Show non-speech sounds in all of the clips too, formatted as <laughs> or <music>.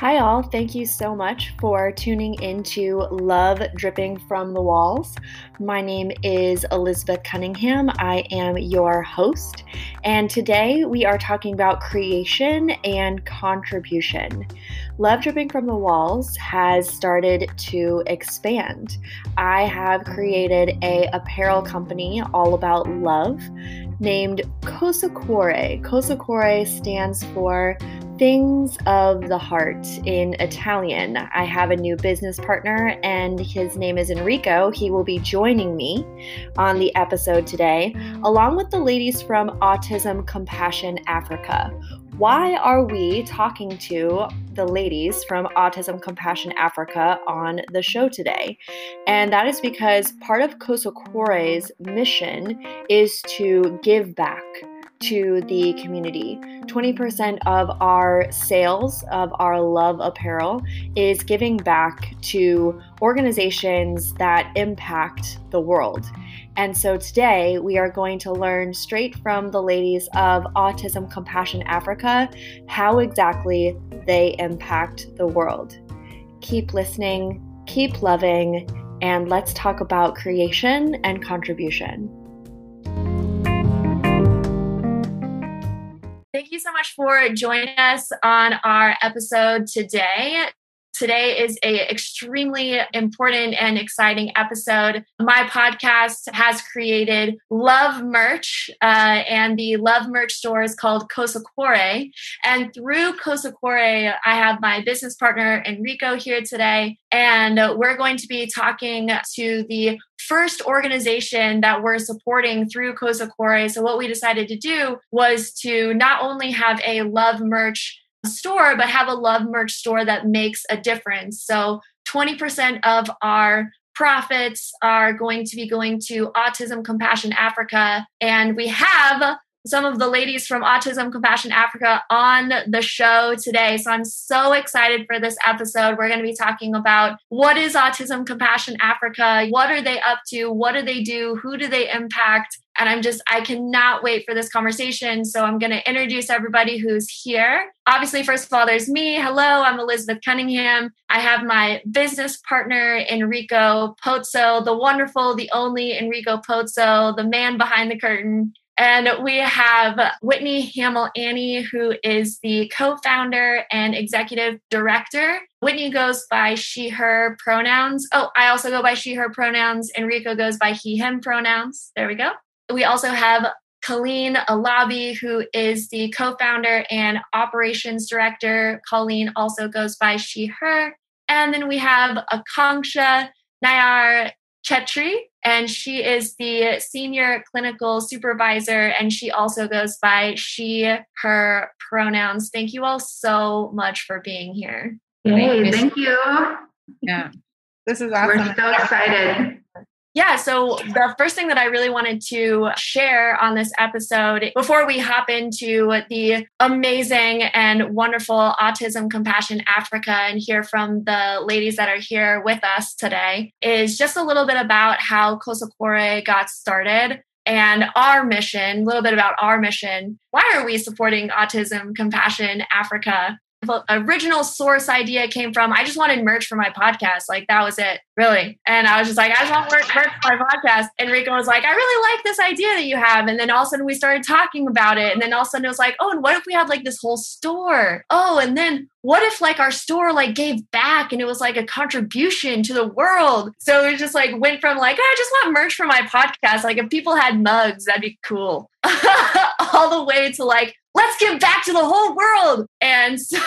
Hi, all. Thank you so much for tuning into Love Dripping from the Walls. My name is Elizabeth Cunningham. I am your host, and today we are talking about creation and contribution. Love Dripping from the Walls has started to expand. I have created a apparel company all about love named Cosacuore. Cosacuore stands for Things of the Heart in Italian. I have a new business partner, and his name is Enrico. He will be joining me on the episode today, along with the ladies from Autism Compassion Africa. Why are we talking to the ladies from Autism Compassion Africa on the show today? And that is because part of Cosacuore's mission is to give back to the community. 20% of our sales of our Love Apparel is giving back to organizations that impact the world. And so today we are going to learn straight from the ladies of Autism Compassion Africa how exactly they impact the world. Keep listening, keep loving, and let's talk about creation and contribution. Thank you so much for joining us on our episode today. Today is a extremely important and exciting episode. My podcast has created Love Merch, uh, and the Love Merch store is called Cosacuore. And through Cosacuore, I have my business partner Enrico here today, and we're going to be talking to the first organization that we're supporting through Cosacuore. So what we decided to do was to not only have a Love Merch store, but have a love merch store that makes a difference. So 20% of our profits are going to be going to Autism Compassion Africa. And we have some of the ladies from Autism Compassion Africa on the show today. So I'm so excited for this episode. We're going to be talking about what is Autism Compassion Africa? What are they up to? What do they do? Who do they impact? And I'm just, I cannot wait for this conversation. So I'm going to introduce everybody who's here. Obviously, first of all, there's me. Hello, I'm Elizabeth Cunningham. I have my business partner, Enrico Pozzo, the wonderful, the only Enrico Pozzo, the man behind the curtain. And we have Whitney Hamill Annie, who is the co founder and executive director. Whitney goes by she, her pronouns. Oh, I also go by she, her pronouns. Enrico goes by he, him pronouns. There we go. We also have Colleen Alabi, who is the co founder and operations director. Colleen also goes by she, her. And then we have Akanksha Nayar Chetri, and she is the senior clinical supervisor, and she also goes by she, her pronouns. Thank you all so much for being here. Hey, thank you. Yeah, this is awesome. We're so excited. Yeah, so the first thing that I really wanted to share on this episode before we hop into the amazing and wonderful Autism Compassion Africa and hear from the ladies that are here with us today is just a little bit about how Cosacuore got started and our mission, a little bit about our mission. Why are we supporting Autism Compassion Africa? Original source idea came from I just wanted merch for my podcast. Like that was it, really. And I was just like, I just want merch for my podcast. Enrico was like, I really like this idea that you have. And then all of a sudden we started talking about it. And then all of a sudden it was like, oh, and what if we had like this whole store? Oh, and then what if like our store like gave back and it was like a contribution to the world? So it just like went from like, oh, I just want merch for my podcast. Like if people had mugs, that'd be cool. <laughs> all the way to like let's give back to the whole world. And <laughs> so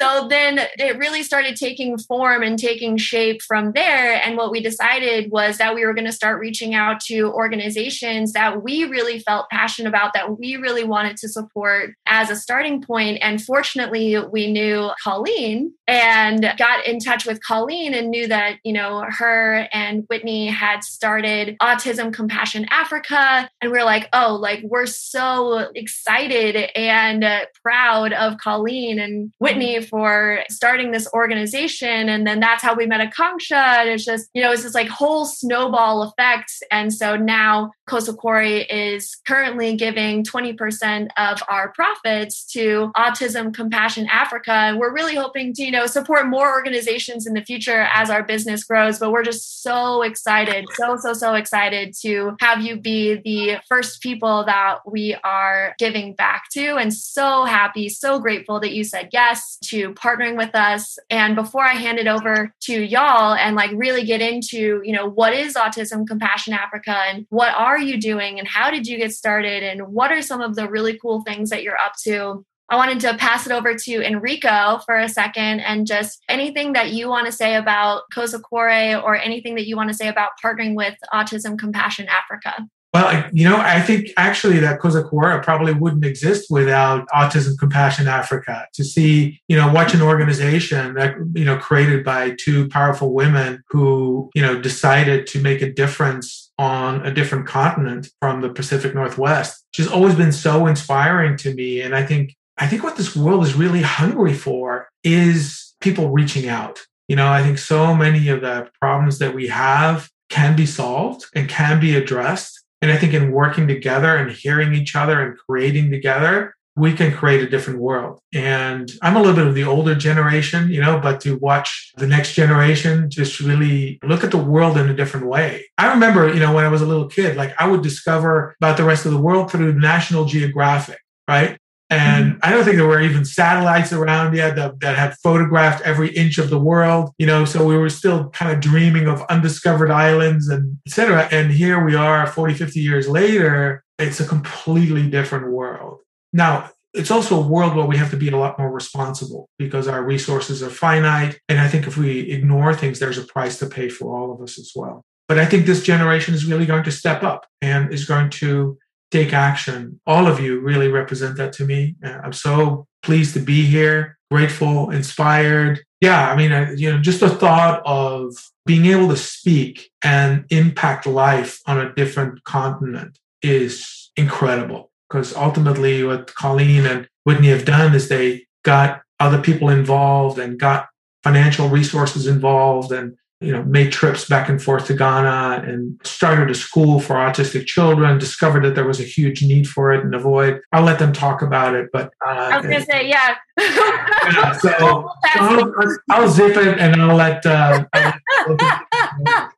so then it really started taking form and taking shape from there. And what we decided was that we were going to start reaching out to organizations that we really felt passionate about that we really wanted to support as a starting point. and fortunately we knew colleen and got in touch with colleen and knew that you know her and whitney had started autism compassion africa. And we we're like oh like we're so excited excited and uh, proud of Colleen and Whitney for starting this organization. And then that's how we met Akanksha. And it's just, you know, it's this like whole snowball effect. And so now Cosacuore is currently giving 20% of our profits to Autism Compassion Africa. And we're really hoping to, you know, support more organizations in the future as our business grows. But we're just so excited, so, so, so excited to have you be the first people that we are giving back to. And so happy, so grateful that you said yes to partnering with us. And before I hand it over to y'all and like really get into, you know, what is Autism Compassion Africa and what are you doing and how did you get started and what are some of the really cool things that you're up to? I wanted to pass it over to Enrico for a second and just anything that you want to say about Cosacuore or anything that you want to say about partnering with Autism Compassion Africa. Well, you know, I think actually that Cosacuore probably wouldn't exist without Autism Compassion Africa. To see, you know, watch an organization that, you know, created by two powerful women who, you know, decided to make a difference on a different continent from the Pacific Northwest, which has always been so inspiring to me. And I think, I think what this world is really hungry for is people reaching out. You know, I think so many of the problems that we have can be solved and can be addressed and I think in working together and hearing each other and creating together, we can create a different world. And I'm a little bit of the older generation, you know, but to watch the next generation just really look at the world in a different way. I remember, you know, when I was a little kid, like I would discover about the rest of the world through National Geographic, right? And. I don't think there were even satellites around yet that, that had photographed every inch of the world, you know, so we were still kind of dreaming of undiscovered islands and etc. And here we are 40, 50 years later, it's a completely different world. Now, it's also a world where we have to be a lot more responsible because our resources are finite. And I think if we ignore things, there's a price to pay for all of us as well. But I think this generation is really going to step up and is going to take action. All of you really represent that to me. Uh, I'm so pleased to be here, grateful, inspired. Yeah, I mean, I, you know, just the thought of being able to speak and impact life on a different continent is incredible. Because ultimately, what Colleen and Whitney have done is they got other people involved and got financial resources involved and you know, made trips back and forth to Ghana and started a school for autistic children, discovered that there was a huge need for it and avoid. I'll let them talk about it, but uh, I was going to say, yeah. yeah so, <laughs> so I'll, I'll, zip it and I'll let, uh, I'll let <laughs>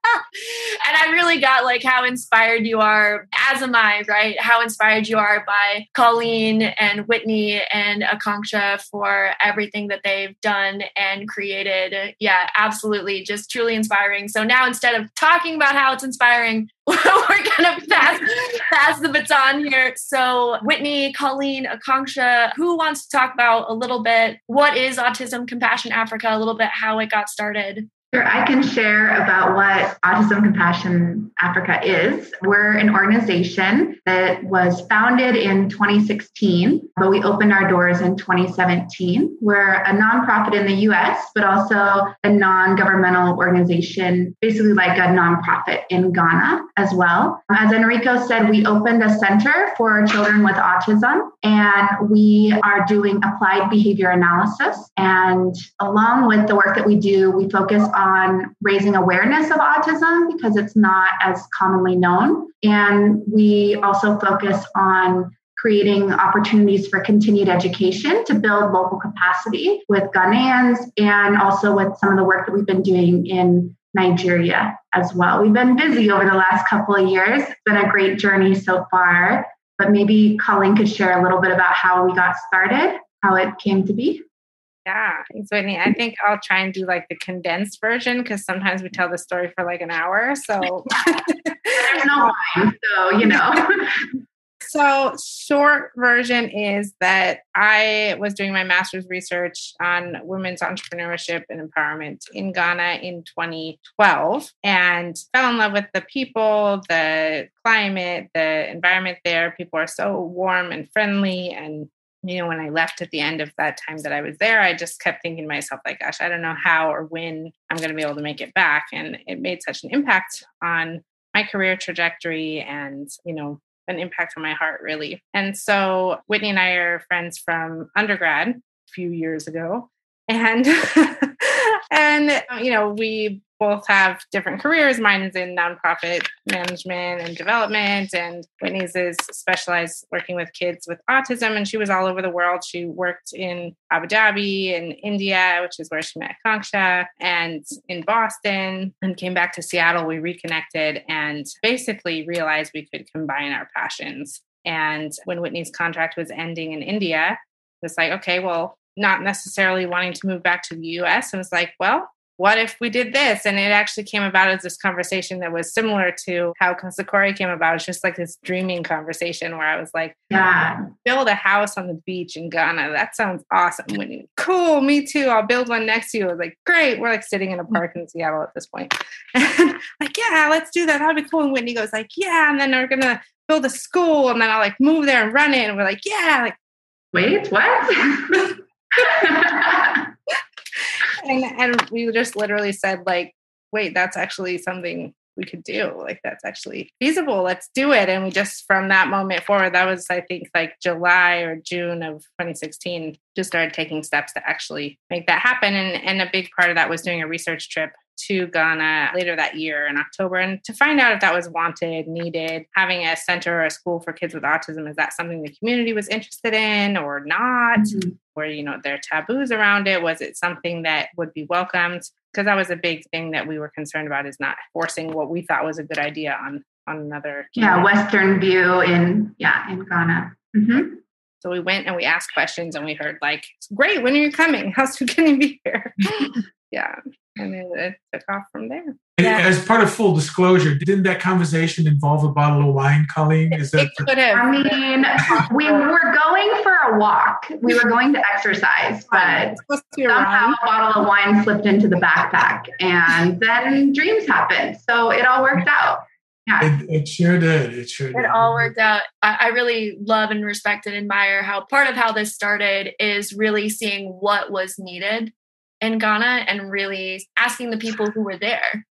and I really got like how inspired you are, as am I, right? How inspired you are by Colleen and Whitney and Akanksha for everything that they've done and created. Yeah, absolutely. Just truly inspiring. So now instead of talking about how it's inspiring, <laughs> we're gonna pass pass the baton here. So Whitney, Colleen, Akanksha, who wants to talk about a little bit what is Autism Compassion Africa, a little bit how it got started? Sure, I can share about what Autism Compassion Africa is. We're an organization that was founded in 2016, but we opened our doors in 2017. We're a nonprofit in the US, but also a non governmental organization, basically like a nonprofit in Ghana as well. As Enrico said, we opened a center for children with autism, and we are doing applied behavior analysis. And along with the work that we do, we focus on raising awareness of autism because it's not as commonly known. And we also focus on creating opportunities for continued education to build local capacity with Ghanaians and also with some of the work that we've been doing in Nigeria as well. We've been busy over the last couple of years. It's been a great journey so far, but maybe Colleen could share a little bit about how we got started, how it came to be. Yeah, thanks, Whitney. I think I'll try and do like the condensed version because sometimes we tell the story for like an hour. So there's no time, so you know. so short version is that I was doing my master's research on women's entrepreneurship and empowerment in Ghana in 2012 and fell in love with the people, the climate, the environment there. People are so warm and friendly and you know, when I left at the end of that time that I was there, I just kept thinking to myself, like, gosh, I don't know how or when I'm going to be able to make it back. And it made such an impact on my career trajectory and, you know, an impact on my heart, really. And so Whitney and I are friends from undergrad a few years ago. And <laughs> and you know, we both have different careers. Mine is in nonprofit management and development, and Whitney's is specialized working with kids with autism. And she was all over the world. She worked in Abu Dhabi and India, which is where she met Kanksha, and in Boston, and came back to Seattle. We reconnected and basically realized we could combine our passions. And when Whitney's contract was ending in India, it was like, okay, well, not necessarily wanting to move back to the US. And was like, well, what if we did this? And it actually came about as this conversation that was similar to how Cosacuore came about. It's just like this dreaming conversation where I was like, yeah, build a house on the beach in Ghana. That sounds awesome. When cool, me too. I'll build one next to you. I was like, great. We're like sitting in a park in Seattle at this point. And <laughs> like, yeah, let's do that. That'd be cool. And Whitney goes like, yeah. And then we're gonna build a school and then I'll like move there and run it. And we're like, yeah, like wait, what? <laughs> and and we just literally said like wait that's actually something we could do. Like that's actually feasible. Let's do it. And we just from that moment forward that was i think like july or june of 2016 just started taking steps to actually make that happen. And and a big part of that was doing a research trip to Ghana later that year in October and to find out if that was wanted, needed, having a center or a school for kids with autism, is that something the community was interested in or not? Mm-hmm. Where, you know, there taboos around it? Was it something that would be welcomed? Because that was a big thing that we were concerned about is not forcing what we thought was a good idea on on another. Yeah, Western view in yeah, in Ghana. Mm-hmm. So we went and we asked questions and we heard like, great, when are you coming? How soon can you be here? <laughs> yeah and then it took off from there. Yeah. As part of full disclosure, didn't that conversation involve a bottle of wine, Colleen? Is that it could have. I mean, we were going for a walk. We were going to exercise, but somehow a bottle of wine slipped into the backpack, and then dreams happened. So it all worked out. Yeah. It, it, sure did. It sure did. It all worked out. I, I really love and respect and admire how part of how this started is really seeing what was needed in Ghana and really asking the people who were there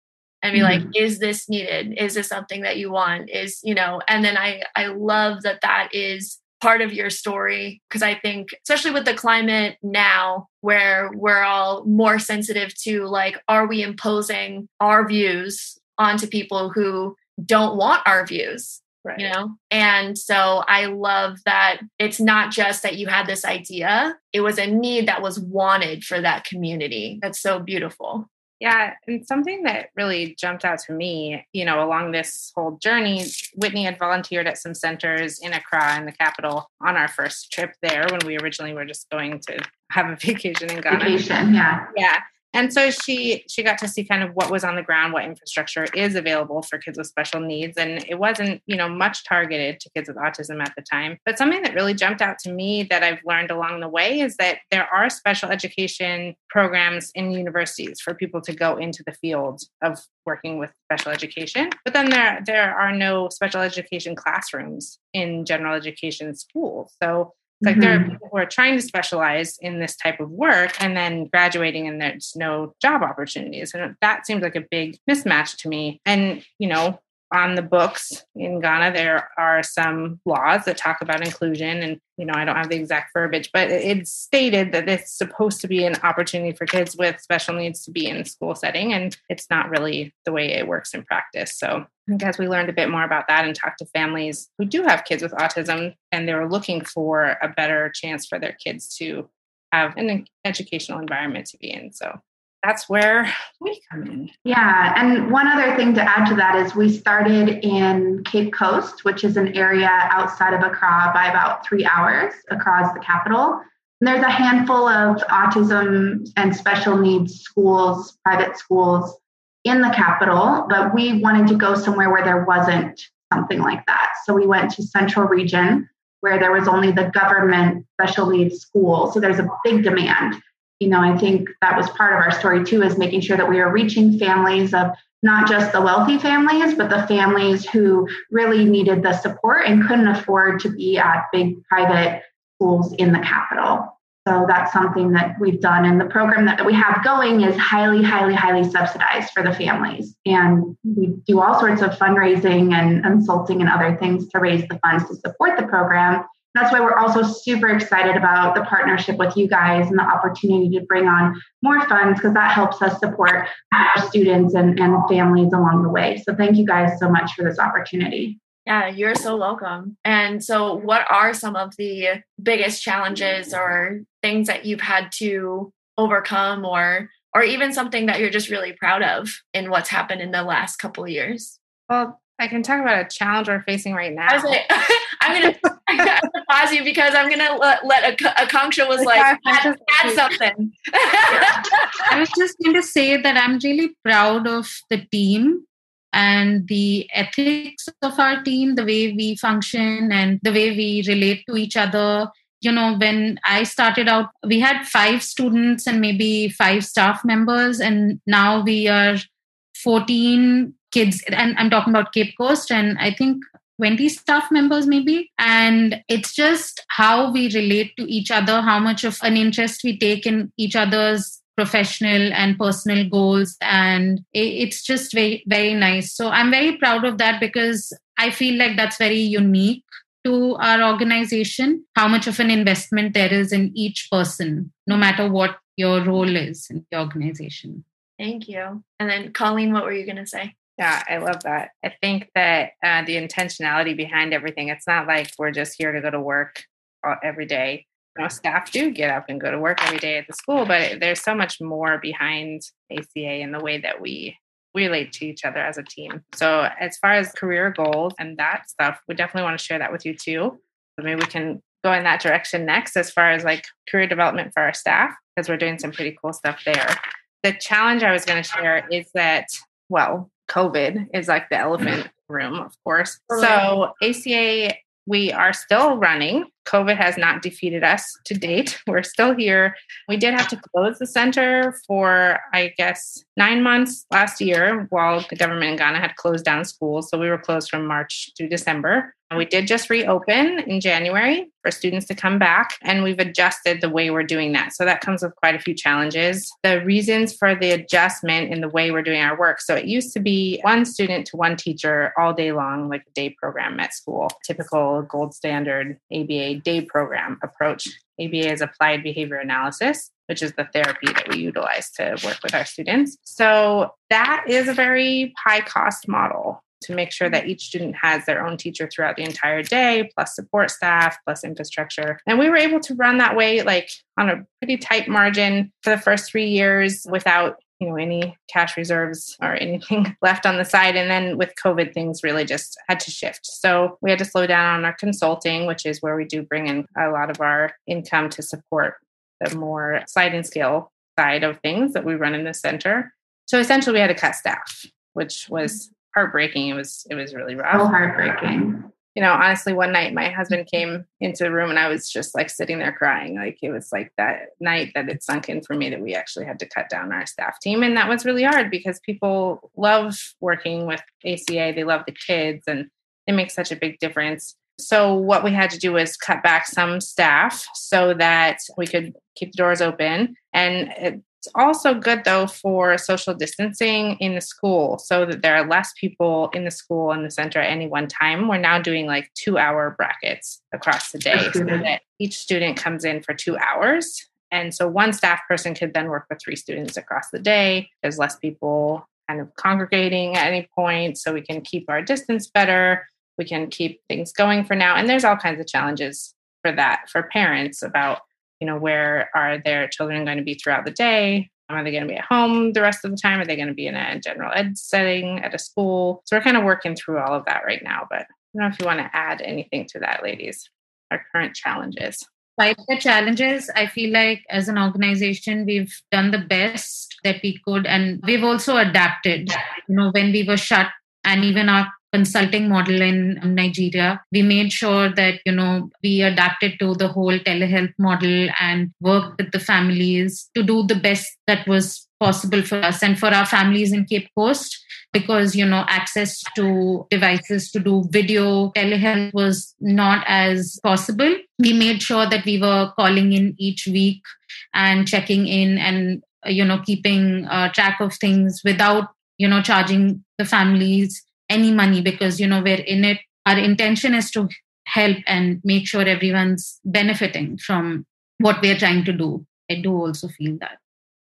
and be mm-hmm. like is this needed? Is this something that you want? Is you know and then i i love that that is part of your story because i think especially with the climate now where we're all more sensitive to like are we imposing our views onto people who don't want our views Right. You know? And so I love that it's not just that you had this idea, it was a need that was wanted for that community. That's so beautiful. Yeah, and something that really jumped out to me, you know, along this whole journey, Whitney had volunteered at some centers in Accra in the capital on our first trip there when we originally were just going to have a <laughs> vacation in Ghana. Vacation, yeah. Yeah and so she she got to see kind of what was on the ground what infrastructure is available for kids with special needs. And it wasn't you know much targeted to kids with autism at the time. But something that really jumped out to me that i've learned along the way is that there are special education programs in universities for people to go into the field of working with special education. But then there there are no special education classrooms in general education schools. So like mm-hmm. there are mm-hmm. people who are trying to specialize in this type of work and then graduating and there's no job opportunities. And that seems like a big mismatch to me. And, you know, on the books in Ghana, there are some laws that talk about inclusion. And, you know, I don't have the exact verbiage, but it's stated that it's supposed to be an opportunity for kids with special needs to be in school setting. And it's not really the way it works in practice. So I think as we learned a bit more about that and talked to families who do have kids with autism and they were looking for a better chance for their kids to have an educational environment to be in. So that's where we come in. Yeah. And one other thing to add to that is we started in Cape Coast, which is an area outside of Accra by about three hours across the capital. And there's a handful of autism and special needs schools, private schools in the capital, but we wanted to go somewhere where there wasn't something like that. So we went to Central Region, where there was only the government special needs school. So there's a big demand you know, I think that was part of our story too, is making sure that we are reaching families of not just the wealthy families, but the families who really needed the support and couldn't afford to be at big private schools in the capital. So that's something that we've done. And the program that we have going is highly, highly, highly subsidized for the families. And we do all sorts of fundraising and consulting and other things to raise the funds to support the program. That's why we're also super excited about the partnership with you guys and the opportunity to bring on more funds because that helps us support our students and, and families along the way. So thank you guys so much for this opportunity. Yeah, you're so welcome. And so, what are some of the biggest challenges or things that you've had to overcome, or or even something that you're just really proud of in what's happened in the last couple of years? Well, I can talk about a challenge we're facing right now. I was like, I'm gonna, I'm <laughs> gonna <laughs> pause you because I'm gonna let, let a, a Akanksha was like add, add something. <laughs> I was just going to say that I'm really proud of the team and the ethics of our team, the way we function and the way we relate to each other. You know, when I started out, we had five students and maybe five staff members, and now we are 14 kids. And I'm talking about Cape Coast, and I think 20 staff members maybe. And it's just how we relate to each other how much of an interest we take in each other's professional and personal goals. And it's just very very nice. So i'm very proud of that because i feel like that's very unique to our organization how much of an investment there is in each person no matter what your role is in the organization. Thank you. And then colleen what were you going to say yeah, I love that. I think that uh, the intentionality behind everything, it's not like we're just here to go to work every day you know, staff do get up and go to work every day at the school, but there's so much more behind ACA and the way that we relate to each other as a team. So, as far as career goals and that stuff, we definitely want to share that with you too. So maybe we can go in that direction next as far as like career development for our staff, because we're doing some pretty cool stuff there. The challenge I was going to share is that, well, COVID is like the mm-hmm. elephant room, of course. So, ACA we are still running. COVID has not defeated us to date. <laughs> We're still here. We did have to close the center for, I guess, nine months last year while the government in Ghana had closed down schools. So we were closed from March to December. And we did just reopen in January for students to come back, and we've adjusted the way we're doing that. So that comes with quite a few challenges. The reasons for the adjustment in the way we're doing our work. So it used to be one student to one teacher all day long, like a day program at school, typical gold standard ABA day program approach. ABA is applied behavior analysis which is the therapy that we utilize to work with our students. So that is a very high cost model to make sure that each student has their own teacher throughout the entire day, plus support staff, plus infrastructure. And we were able to run that way, like on a pretty tight margin for the first three years without you know any cash reserves or anything <laughs> left on the side and then with covid things really just had to shift so we had to slow down on our consulting which is where we do bring in a lot of our income to support the more sliding scale side of things that we run in the center so essentially we had to cut staff which was mm-hmm. heartbreaking. It was it was really rough. So heartbreaking. You know, honestly, one night my husband came into the room and I was just like sitting there crying. Like it was like that night that it sunk in for me that we actually had to cut down our staff team. And that was really hard because people love working with ACA. They love the kids and it makes such a big difference. So what we had to do was cut back some staff so that we could keep the doors open. And it's also good though for social distancing in the school so that there are less people in the school in the center at any one time. We're now doing like two hour brackets across the day so that each student comes in for two hours. And so one staff person could then work with three students across the day. There's less people kind of congregating at any point, so we can keep our distance better. We can keep things going for now. And there's all kinds of challenges for that for parents about you know where are their children going to be throughout the day? Are they going to be at home the rest of the time? Are they going to be in a general ed setting at a school? So we're kind of working through all of that right now but i don't know if you want to add anything to that ladies our current challenges. Despite the challenges, I feel like as an organization, we've done the best that we could, and we've also adapted. You know, when we were shut, and even our consulting model in Nigeria. We made sure that, you know, we adapted to the whole telehealth model and worked with the families to do the best that was possible for us and for our families in Cape Coast. because you know access to devices to do video telehealth was not as possible we made sure that we were calling in each week and checking in and you know keeping uh, track of things without you know charging the families any money because you know we're in it our intention is to help and make sure everyone's benefiting from what we're trying to do i do also feel that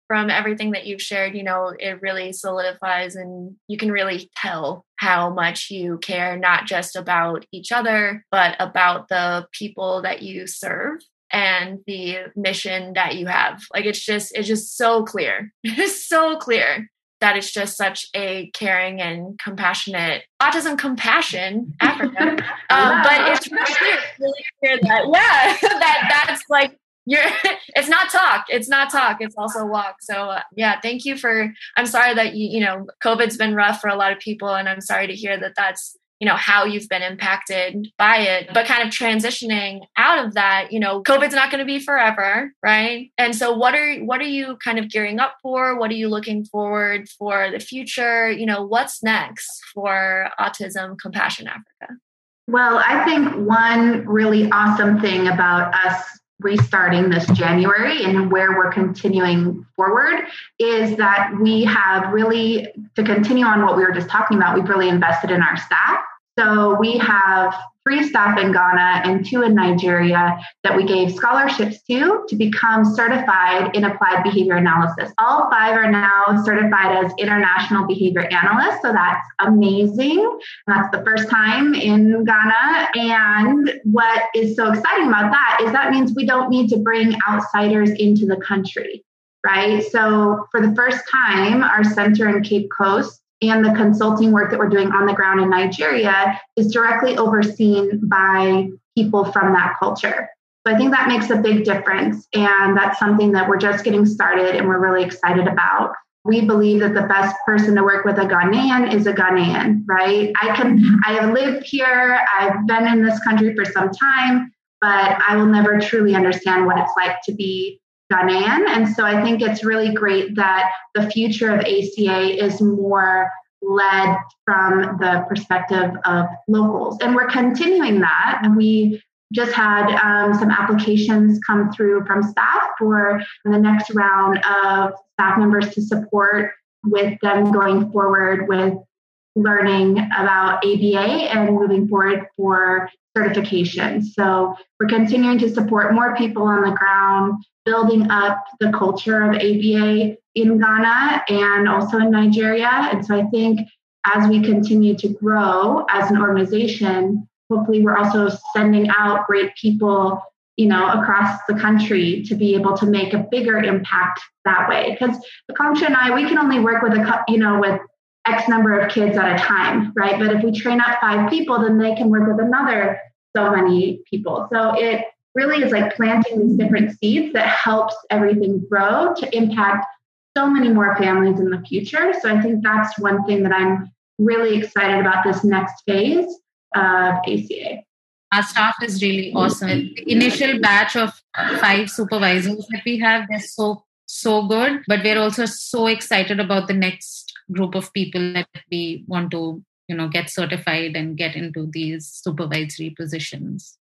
from everything that you've shared, you know, it really solidifies and you can really tell how much you care, not just about each other, but about the people that you serve and the mission that you have. Like it's just, it's just so clear. <laughs> It's so clear that it's just such a caring and compassionate autism compassion Africa. <laughs> um, but it's really clear, really clear that yeah, <laughs> that that's like you're <laughs> it's not talk it's not talk it's also walk so uh, yeah thank you for i'm sorry that you you know covid's been rough for a lot of people and i'm sorry to hear that that's you know how you've been impacted by it but kind of transitioning out of that you know covid's not going to be forever right? And so what are what are you kind of gearing up for? What are you looking forward for the future? You know what's next for autism compassion africa? Well i think one really awesome thing about us restarting this January and where we're continuing forward is that we have really, to continue on what we were just talking about, we've really invested in our staff. So we have three staff in Ghana and two in Nigeria that we gave scholarships to to become certified in applied behavior analysis. All five are now certified as international behavior analysts. So that's amazing. That's the first time in Ghana. And what is so exciting about that is that means we don't need to bring outsiders into the country. Right. So, for the first time, our center in Cape Coast and the consulting work that we're doing on the ground in Nigeria is directly overseen by people from that culture. So I think that makes a big difference. And that's something that we're just getting started and we're really excited about. We believe that the best person to work with a Ghanaian is a Ghanaian, right? I can, mm-hmm. I have lived here, I've been in this country for some time, but I will never truly understand what it's like to be Ghanaian. And so I think it's really great that the future of ACA is more led from the perspective of locals. And we're continuing that. And we just had um, some applications come through from staff for the next round of staff members to support with them going forward with learning about ABA and moving forward for certification. So we're continuing to support more people on the ground, building up the culture of ABA in Ghana and also in Nigeria. And so I think as we continue to grow as an organization, hopefully we're also sending out great people you know across the country to be able to make a bigger impact that way because the Akanksha and I we can only work with a you know with X number of kids at a time, right? But if we train up five people, then they can work with another so many people. So it really is like planting these different seeds that helps everything grow to impact so many more families in the future. So I think that's one thing that I'm really excited about this next phase of ACA. Our staff is really awesome. The initial batch of five supervisors that we have, they're so so good. But we're also so excited about the next group of people that we want to you know get certified and get into these supervisory positions.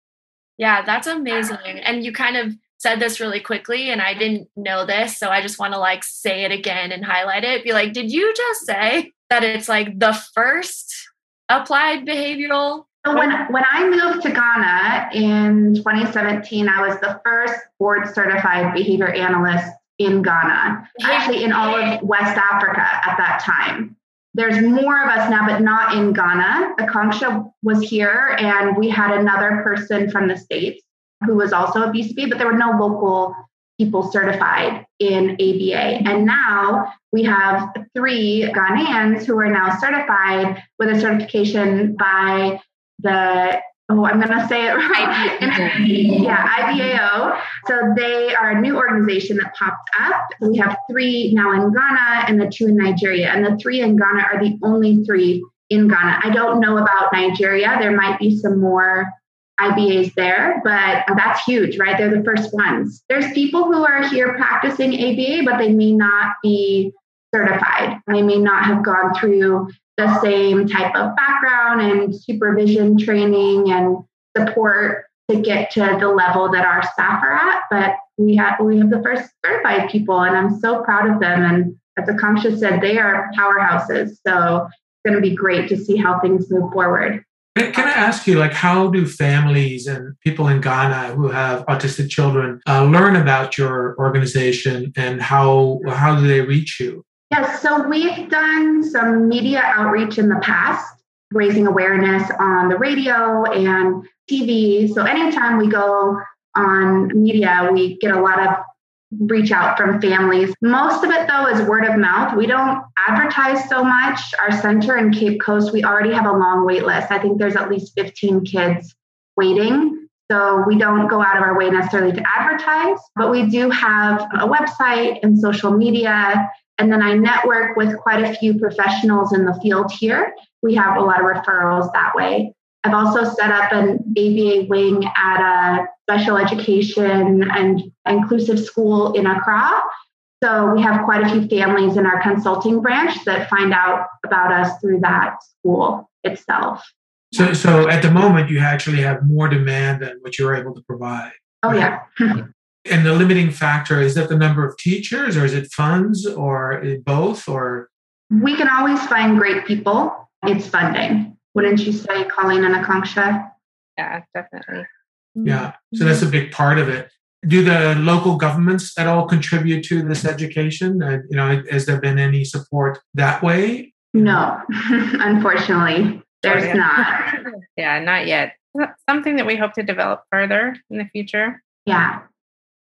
Yeah that's amazing. And you kind of said this really quickly and i didn't know this so i just want to like say it again and highlight it. Be like did you just say that it's like the first applied behavioral so when, when I moved to Ghana in 2017, I was the first board certified behavior analyst in Ghana, actually in all of West Africa at that time. There's more of us now, but not in Ghana. Akanksha was here, and we had another person from the States who was also a BCB, but there were no local people certified in ABA. And now we have three Ghanaians who are now certified with a certification by the oh, I'm going to say it <laughs> right. yeah, IBAO. So they are a new organization that popped up. We have three now in Ghana and the two in Nigeria. And the three in Ghana are the only three in Ghana. I don't know about Nigeria. There might be some more IBAs there, but that's huge, right? They're the first ones. There's people who are here practicing ABA, but they may not be certified. They may not have gone through the same type of background and supervision training and support to get to the level that our staff are at. But we have we have the first certified people, and I'm so proud of them. And as Akanksha said, they are powerhouses. So it's going to be great to see how things move forward. Can I ask you, like, how do families and people in Ghana who have autistic children uh, learn about your organization, and how how do they reach you? Yes, so we've done some media outreach in the past, raising awareness on the radio and TV. So anytime we go on media, we get a lot of reach out from families. Most of it, though, is word of mouth. We don't advertise so much. Our center in Cape Coast, we already have a long wait list. I think there's at least 15 kids waiting. So we don't go out of our way necessarily to advertise, but we do have a website and social media. And then I network with quite a few professionals in the field here. We have a lot of referrals that way. I've also set up an ABA wing at a special education and inclusive school in Accra. So we have quite a few families in our consulting branch that find out about us through that school itself. So, so at the moment, you actually have more demand than what you're able to provide. Oh yeah. <laughs> and the limiting factor is that the number of teachers, or is it funds, or both, or we can always find great people. It's funding. Wouldn't you say, Colleen and Akanksha? Yeah, definitely. Yeah, so that's a big part of it. Do the local governments at all contribute to this education? Uh, you know, has there been any support that way? No, <laughs> unfortunately, there's oh, not. <laughs> yeah, not yet. Something that we hope to develop further in the future. Yeah.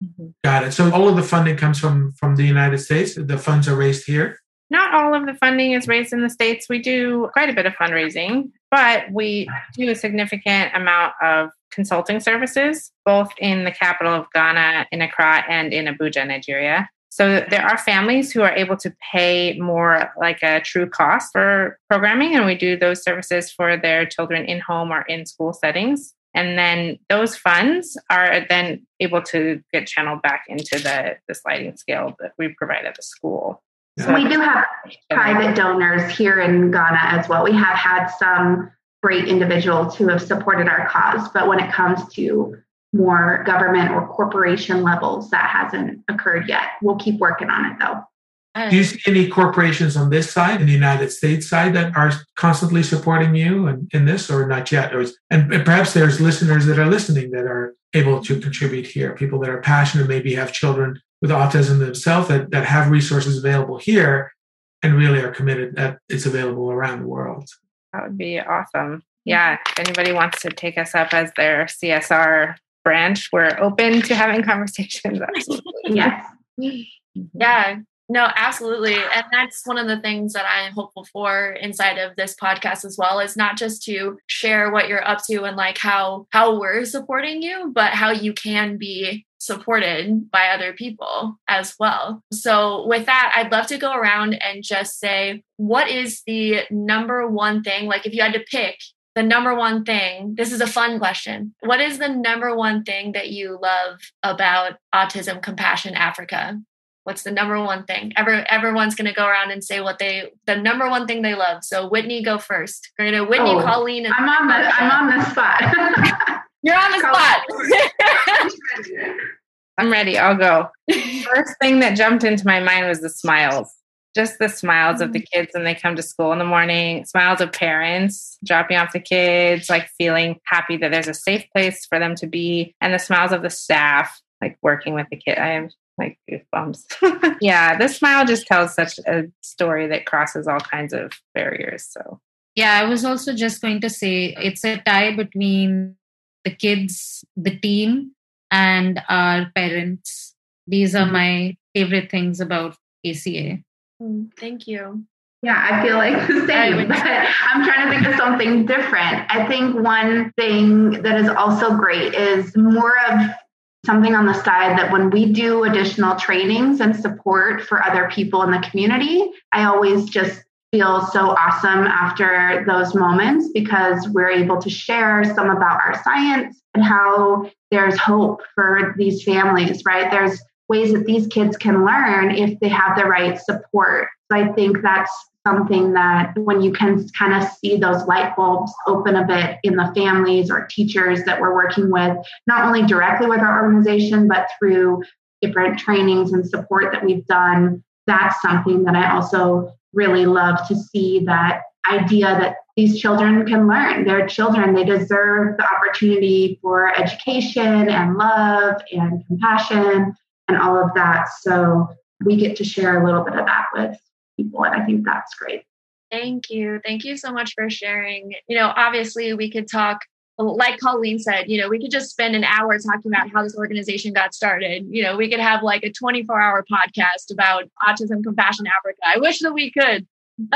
Mm-hmm. Got it. So all of the funding comes from from the United States. The funds are raised here. Not all of the funding is raised in the States. We do quite a bit of fundraising, but we do a significant amount of consulting services, both in the capital of Ghana, in Accra, and in Abuja, Nigeria. So there are families who are able to pay more like a true cost for programming, and we do those services for their children in home or in school settings. And then those funds are then able to get channeled back into the, the sliding scale that we provide at the school. So we do have private donors here in Ghana as well. We have had some great individuals who have supported our cause, but when it comes to more government or corporation levels, that hasn't occurred yet. We'll keep working on it though. Do you see any corporations on this side, in the United States side, that are constantly supporting you in, in this, or not yet? Or is, and perhaps there's listeners that are listening that are able to contribute here, people that are passionate, maybe have children with autism themselves that, that have resources available here and really are committed that it's available around the world. That would be awesome. Yeah. If anybody wants to take us up as their CSR branch, we're open to having <laughs> conversations. Absolutely. yes. Yeah. No, absolutely. And that's one of the things that I'm hopeful for inside of this podcast as well is not just to share what you're up to and like how how we're supporting you, but how you can be supported by other people as well. So, with that, I'd love to go around and just say, what is the number one thing? Like, if you had to pick the number one thing, this is a fun question. What is the number one thing that you love about Autism Compassion Africa? What's the number one thing? Ever everyone's gonna go around and say what they the number one thing they love. So Whitney, go first. We're gonna Whitney, oh, Colleen, I'm on the I'm on the spot. <laughs> You're on the spot. <laughs> I'm ready. I'll go. First thing that jumped into my mind was the smiles. Just the smiles of the mm-hmm. kids when they come to school in the morning, smiles of parents dropping off the kids, like feeling happy that there's a safe place for them to be, and the smiles of the staff, like working with the kid. I am like goosebumps. <laughs> yeah, the smile just tells such a story that crosses all kinds of barriers. So, yeah, I was also just going to say it's a tie between the kids, the team, and our parents. These are mm-hmm. my favorite things about ACA. Mm, thank you. Yeah, I feel like the same, but I'm trying to think of something different. I think one thing that is also great is more of something on the side that when we do additional trainings and support for other people in the community, I always just feel so awesome after those moments because we're able to share some about our science and how there's hope for these families, right? There's ways that these kids can learn if they have the right support. So I think that's something that when you can kind of see those light bulbs open a bit in the families or teachers that we're working with, not only directly with our organization, but through different trainings and support that we've done, that's something that I also really love to see that idea that these children can learn. They're children, they deserve the opportunity for education and love and compassion and all of that. So we get to share a little bit of that with people. And I think that's great. Thank you. Thank you so much for sharing. You know, obviously, we could talk, like Colleen said, you know, we could just spend an hour talking about how this organization got started. You know, we could have like a 24 hour podcast about Autism Compassion Africa. I wish that we could. <laughs>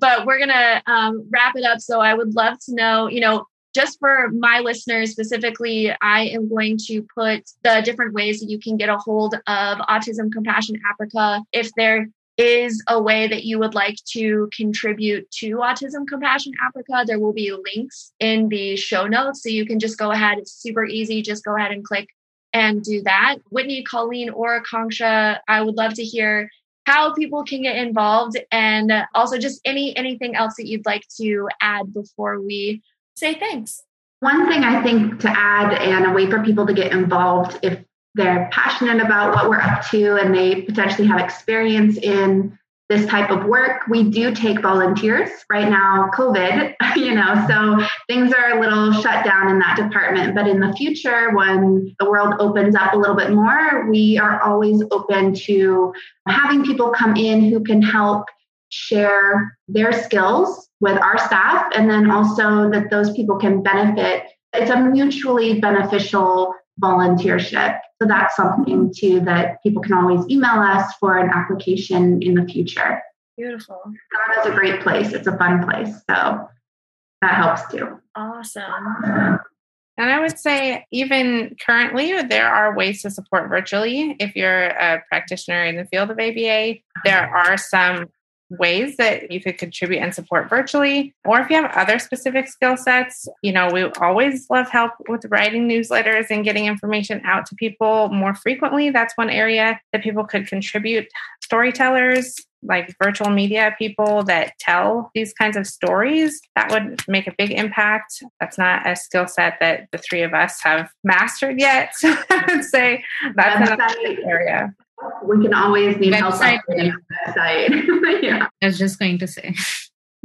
but we're going to um, wrap it up. So I would love to know, you know, just for my listeners specifically, I am going to put the different ways that you can get a hold of Autism Compassion Africa. If there is a way that you would like to contribute to Autism Compassion Africa, there will be links in the show notes. So you can just go ahead. It's super easy. Just go ahead and click and do that. Whitney, Colleen, or Akanksha, I would love to hear how people can get involved and also just any anything else that you'd like to add before we say thanks. One thing I think to add and a way for people to get involved if they're passionate about what we're up to and they potentially have experience in this type of work. We do take volunteers right now, COVID, <laughs> you know, so things are a little shut down in that department. But in the future, when the world opens up a little bit more, we are always open to having people come in who can help share their skills with our staff and then also that those people can benefit. It's a mutually beneficial volunteership. So that's something too that people can always email us for an application in the future. Beautiful. Ghana's a great place. It's a fun place. So that helps too. Awesome. And I would say, even currently, there are ways to support virtually. If you're a practitioner in the field of ABA, there are some ways that you could contribute and support virtually. Or if you have other specific skill sets, you know, we always love help with writing newsletters and getting information out to people more frequently. That's one area that people could contribute. Storytellers, like virtual media people that tell these kinds of stories, that would make a big impact. That's not a skill set that the three of us have mastered yet. <laughs> So I would say that's another area we can always need website. help website. <laughs> yeah. I was just going to say.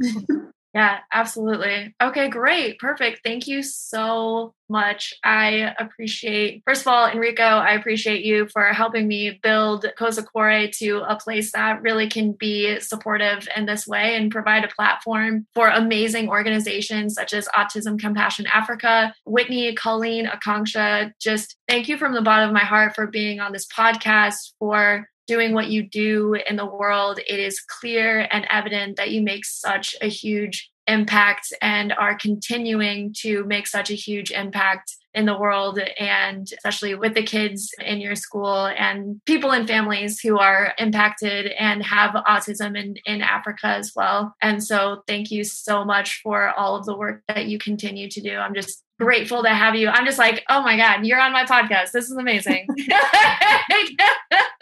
<laughs> yeah, absolutely. Okay, great. Perfect. Thank you so much. I appreciate, first of all, Enrico, I appreciate you for helping me build Cosa to a place that really can be supportive in this way and provide a platform for amazing organizations such as Autism Compassion Africa. Whitney, Colleen, Akanksha, just thank you from the bottom of my heart for being on this podcast, for doing what you do in the world. It is clear and evident that you make such a huge impact and are continuing to make such a huge impact in the world and especially with the kids in your school and people and families who are impacted and have autism in, in Africa as well. And so thank you so much for all of the work that you continue to do. I'm just grateful to have you. I'm just like, oh my God, you're on my podcast. This is amazing. <laughs>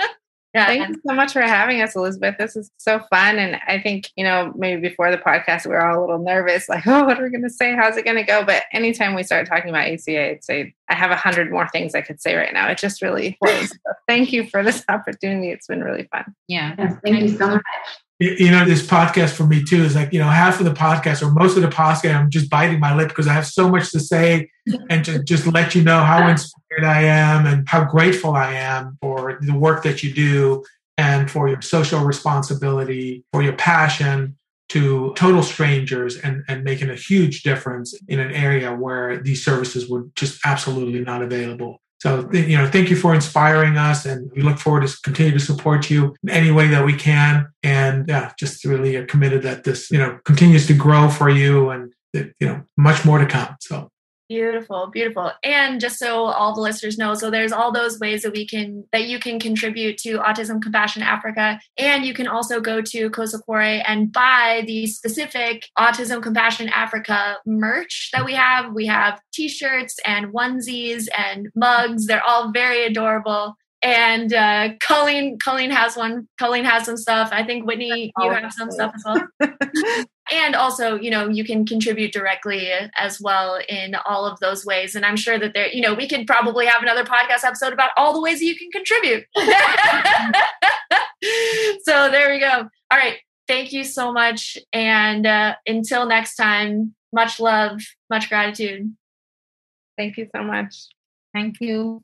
<laughs> Yeah. Thank you so much for having us, Elizabeth. This is so fun. And I think, you know, maybe before the podcast, we were all a little nervous, like, <laughs> oh, what are we going to say? How's it going to go? But anytime we start talking about ACA, I'd say I have a hundred more things I could say right now. It just really <laughs> flows. so thank you for this <laughs> opportunity. It's been really fun. Yeah. Yes, thank you so much you know this podcast for me too is like you know half of the podcast or most of the podcast i'm just biting my lip because i have so much to say <laughs> and to just let you know how inspired i am and how grateful i am for the work that you do and for your social responsibility for your passion to total strangers and, and making a huge difference in an area where these services were just absolutely not available so, you know, thank you for inspiring us, and we look forward to continue to support you in any way that we can. And yeah, just really uh, committed that this, you know, continues to grow for you, and you know, much more to come. So, Beautiful, beautiful. And just so all the listeners know, so there's all those ways that we can that you can contribute to Autism Compassion Africa. And you can also go to Cosacuore and buy the specific Autism Compassion Africa merch that we have. We have t-shirts and onesies and mugs. They're all very adorable. and uh, Colleen Colleen has one. Colleen has some stuff. I think Whitney, you have some stuff as well. <laughs> and also, you know, you can contribute directly as well in all of those ways. And I'm sure that there, you know, we could probably have another podcast episode about all the ways that you can contribute. <laughs> so there we go. All right. Thank you so much. And uh, until next time, much love, much gratitude. Thank you so much. Thank you.